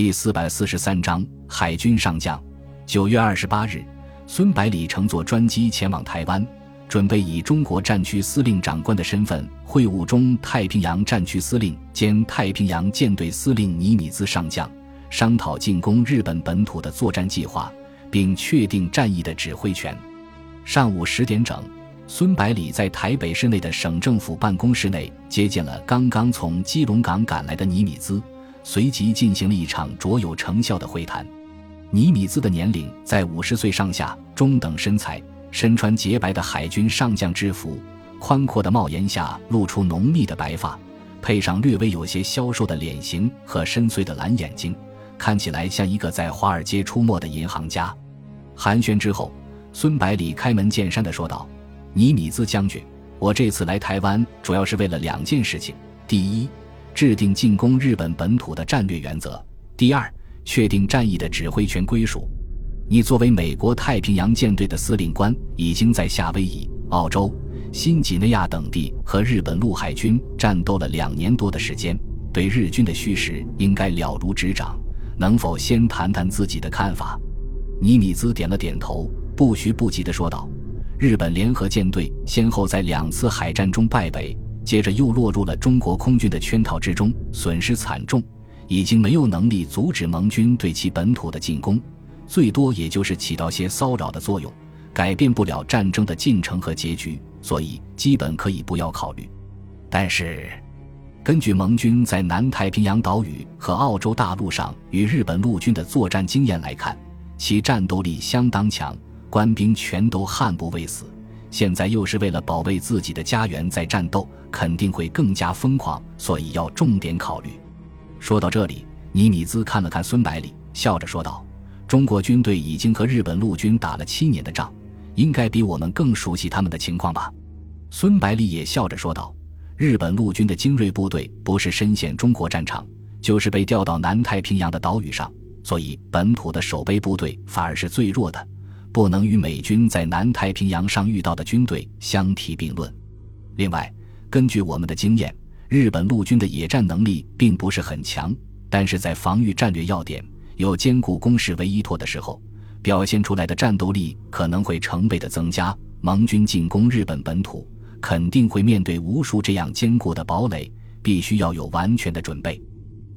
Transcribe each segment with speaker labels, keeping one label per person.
Speaker 1: 第四百四十三章海军上将。九月二十八日，孙百里乘坐专机前往台湾，准备以中国战区司令长官的身份会晤中太平洋战区司令兼太平洋舰队司令尼米兹上将，商讨进攻日本本土的作战计划，并确定战役的指挥权。上午十点整，孙百里在台北市内的省政府办公室内接见了刚刚从基隆港赶来的尼米兹。随即进行了一场卓有成效的会谈。尼米兹的年龄在五十岁上下，中等身材，身穿洁白的海军上将制服，宽阔的帽檐下露出浓密的白发，配上略微有些消瘦的脸型和深邃的蓝眼睛，看起来像一个在华尔街出没的银行家。寒暄之后，孙百里开门见山地说道：“尼米兹将军，我这次来台湾主要是为了两件事情。第一，制定进攻日本本土的战略原则。第二，确定战役的指挥权归属。你作为美国太平洋舰队的司令官，已经在夏威夷、澳洲、新几内亚等地和日本陆海军战斗了两年多的时间，对日军的虚实应该了如指掌。能否先谈谈自己的看法？尼米兹点了点头，不徐不急地说道：“日本联合舰队先后在两次海战中败北。”接着又落入了中国空军的圈套之中，损失惨重，已经没有能力阻止盟军对其本土的进攻，最多也就是起到些骚扰的作用，改变不了战争的进程和结局，所以基本可以不要考虑。但是，根据盟军在南太平洋岛屿和澳洲大陆上与日本陆军的作战经验来看，其战斗力相当强，官兵全都悍不畏死。现在又是为了保卫自己的家园在战斗，肯定会更加疯狂，所以要重点考虑。说到这里，尼米兹看了看孙百里，笑着说道：“中国军队已经和日本陆军打了七年的仗，应该比我们更熟悉他们的情况吧？”孙百里也笑着说道：“日本陆军的精锐部队不是深陷中国战场，就是被调到南太平洋的岛屿上，所以本土的守备部队反而是最弱的。”不能与美军在南太平洋上遇到的军队相提并论。另外，根据我们的经验，日本陆军的野战能力并不是很强，但是在防御战略要点、有坚固工事为依托的时候，表现出来的战斗力可能会成倍的增加。盟军进攻日本本土，肯定会面对无数这样坚固的堡垒，必须要有完全的准备。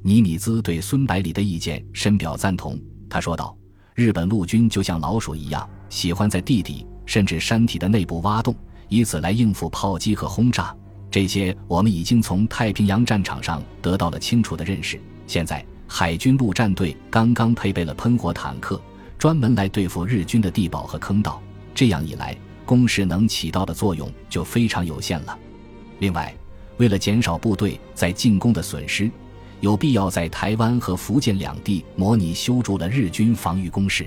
Speaker 1: 尼米兹对孙百里的意见深表赞同，他说道。日本陆军就像老鼠一样，喜欢在地底甚至山体的内部挖洞，以此来应付炮击和轰炸。这些我们已经从太平洋战场上得到了清楚的认识。现在海军陆战队刚刚配备了喷火坦克，专门来对付日军的地堡和坑道。这样一来，攻势能起到的作用就非常有限了。另外，为了减少部队在进攻的损失。有必要在台湾和福建两地模拟修筑了日军防御工事，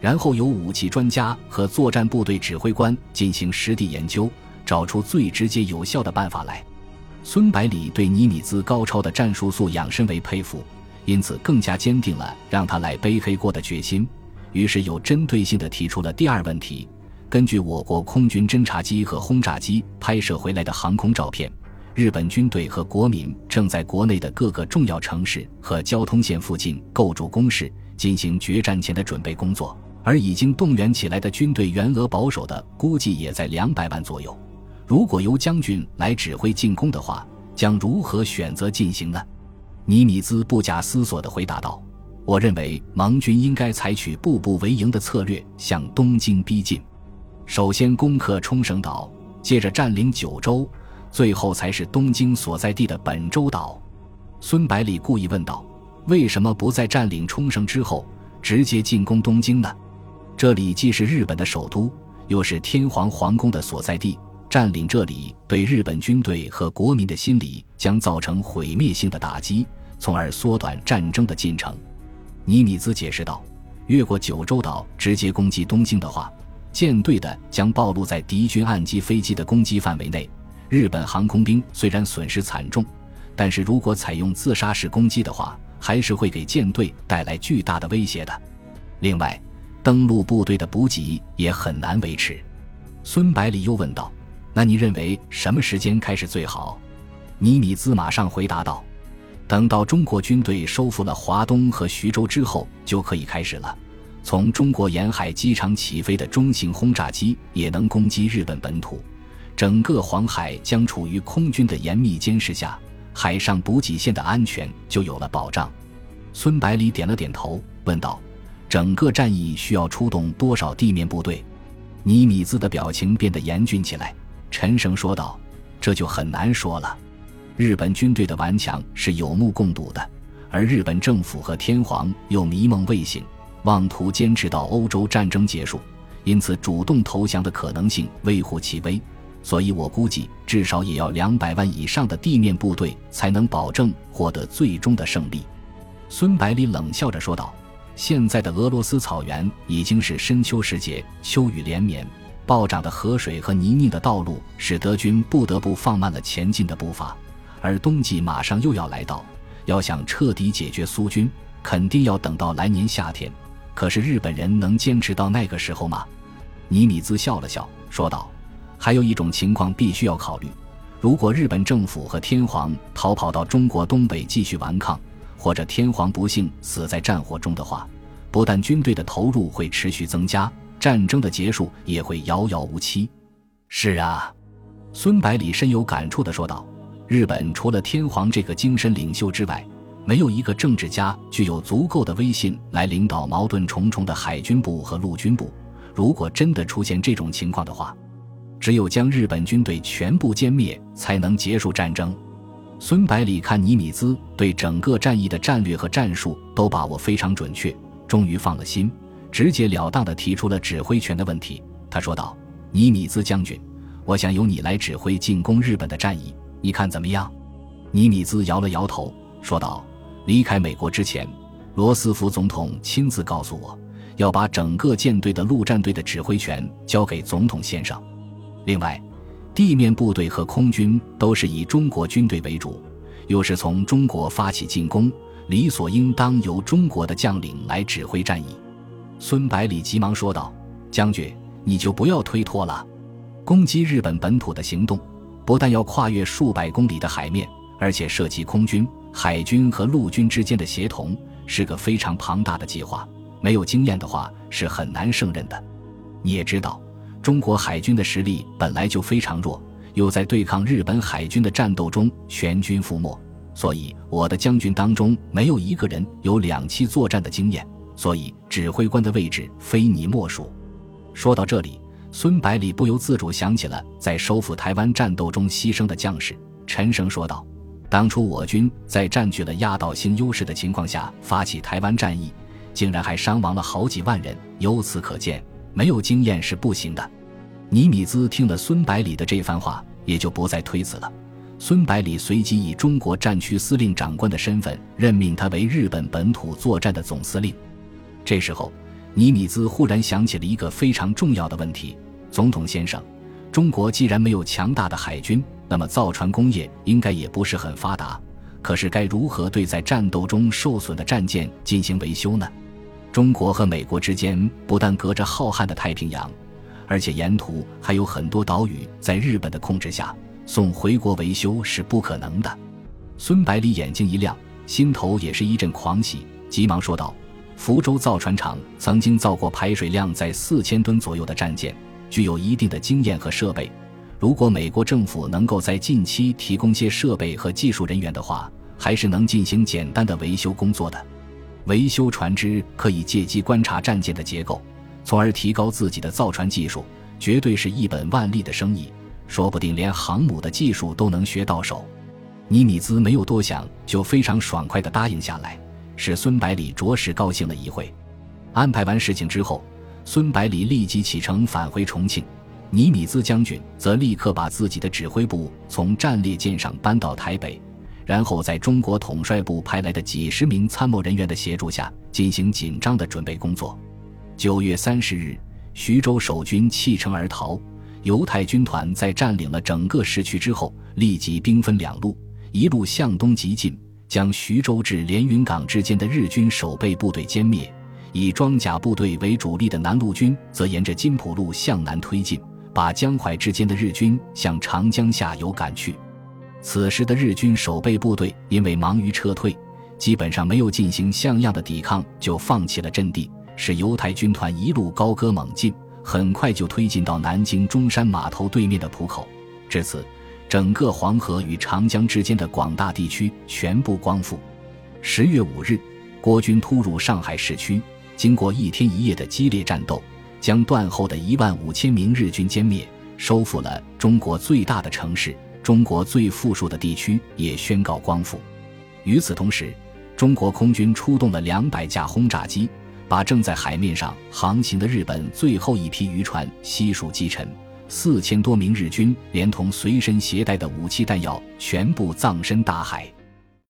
Speaker 1: 然后由武器专家和作战部队指挥官进行实地研究，找出最直接有效的办法来。孙百里对尼米兹高超的战术素养深为佩服，因此更加坚定了让他来背黑锅的决心。于是有针对性地提出了第二问题：根据我国空军侦察机和轰炸机拍摄回来的航空照片。日本军队和国民正在国内的各个重要城市和交通线附近构筑工事，进行决战前的准备工作。而已经动员起来的军队，员额保守的估计也在两百万左右。如果由将军来指挥进攻的话，将如何选择进行呢？尼米兹不假思索地回答道：“我认为盟军应该采取步步为营的策略，向东京逼近。首先攻克冲绳岛，接着占领九州。”最后才是东京所在地的本州岛。孙百里故意问道：“为什么不在占领冲绳之后直接进攻东京呢？这里既是日本的首都，又是天皇皇宫的所在地。占领这里对日本军队和国民的心理将造成毁灭性的打击，从而缩短战争的进程。”尼米兹解释道：“越过九州岛直接攻击东京的话，舰队的将暴露在敌军岸基飞机的攻击范围内。”日本航空兵虽然损失惨重，但是如果采用自杀式攻击的话，还是会给舰队带来巨大的威胁的。另外，登陆部队的补给也很难维持。孙百里又问道：“那你认为什么时间开始最好？”尼米兹马上回答道：“等到中国军队收复了华东和徐州之后，就可以开始了。从中国沿海机场起飞的中型轰炸机也能攻击日本本土，整个黄海将处于空军的严密监视下，海上补给线的安全就有了保障。孙百里点了点头，问道：“整个战役需要出动多少地面部队？”尼米兹的表情变得严峻起来，沉声说道：“这就很难说了。”日本军队的顽强是有目共睹的，而日本政府和天皇又迷梦未醒，妄图坚持到欧洲战争结束，因此主动投降的可能性微乎其微。所以我估计，至少也要两百万以上的地面部队才能保证获得最终的胜利。孙百里冷笑着说道：“现在的俄罗斯草原已经是深秋时节，秋雨连绵，暴涨的河水和泥泞的道路使德军不得不放慢了前进的步伐。”而冬季马上又要来到，要想彻底解决苏军，肯定要等到来年夏天。可是日本人能坚持到那个时候吗？尼米兹笑了笑，说道：“还有一种情况必须要考虑，如果日本政府和天皇逃跑到中国东北继续顽抗，或者天皇不幸死在战火中的话，不但军队的投入会持续增加，战争的结束也会遥遥无期。”是啊，孙百里深有感触地说道。日本除了天皇这个精神领袖之外，没有一个政治家具有足够的威信来领导矛盾重重的海军部和陆军部。如果真的出现这种情况的话，只有将日本军队全部歼灭，才能结束战争。孙百里看尼米兹对整个战役的战略和战术都把握非常准确，终于放了心，直截了当地提出了指挥权的问题。他说道：“尼米兹将军，我想由你来指挥进攻日本的战役。”你看怎么样？尼米兹摇了摇头，说道：“离开美国之前，罗斯福总统亲自告诉我，要把整个舰队的陆战队的指挥权交给总统先生。另外，地面部队和空军都是以中国军队为主，又是从中国发起进攻，理所应当由中国的将领来指挥战役。”孙百里急忙说道：“将军，你就不要推脱了，攻击日本本土的行动。”不但要跨越数百公里的海面，而且涉及空军、海军和陆军之间的协同，是个非常庞大的计划。没有经验的话，是很难胜任的。你也知道，中国海军的实力本来就非常弱，又在对抗日本海军的战斗中全军覆没，所以我的将军当中没有一个人有两栖作战的经验，所以指挥官的位置非你莫属。说到这里。孙百里不由自主想起了在收复台湾战斗中牺牲的将士，沉声说道：“当初我军在占据了压倒性优势的情况下发起台湾战役，竟然还伤亡了好几万人。由此可见，没有经验是不行的。”尼米兹听了孙百里的这番话，也就不再推辞了。孙百里随即以中国战区司令长官的身份任命他为日本本土作战的总司令。这时候。尼米兹忽然想起了一个非常重要的问题：总统先生，中国既然没有强大的海军，那么造船工业应该也不是很发达。可是该如何对在战斗中受损的战舰进行维修呢？中国和美国之间不但隔着浩瀚的太平洋，而且沿途还有很多岛屿在日本的控制下，送回国维修是不可能的。孙百里眼睛一亮，心头也是一阵狂喜，急忙说道。福州造船厂曾经造过排水量在四千吨左右的战舰，具有一定的经验和设备。如果美国政府能够在近期提供些设备和技术人员的话，还是能进行简单的维修工作的。维修船只可以借机观察战舰的结构，从而提高自己的造船技术，绝对是一本万利的生意。说不定连航母的技术都能学到手。尼米兹没有多想，就非常爽快地答应下来。使孙百里着实高兴了一回。安排完事情之后，孙百里立即启程返回重庆。尼米兹将军则立刻把自己的指挥部从战列舰上搬到台北，然后在中国统帅部派来的几十名参谋人员的协助下，进行紧张的准备工作。九月三十日，徐州守军弃城而逃。犹太军团在占领了整个市区之后，立即兵分两路，一路向东急进。将徐州至连云港之间的日军守备部队歼灭，以装甲部队为主力的南路军则沿着金浦路向南推进，把江淮之间的日军向长江下游赶去。此时的日军守备部队因为忙于撤退，基本上没有进行像样的抵抗，就放弃了阵地，使犹太军团一路高歌猛进，很快就推进到南京中山码头对面的浦口。至此，整个黄河与长江之间的广大地区全部光复。十月五日，国军突入上海市区，经过一天一夜的激烈战斗，将断后的一万五千名日军歼灭，收复了中国最大的城市。中国最富庶的地区也宣告光复。与此同时，中国空军出动了两百架轰炸机，把正在海面上航行的日本最后一批渔船悉数击沉。四千多名日军连同随身携带的武器弹药全部葬身大海。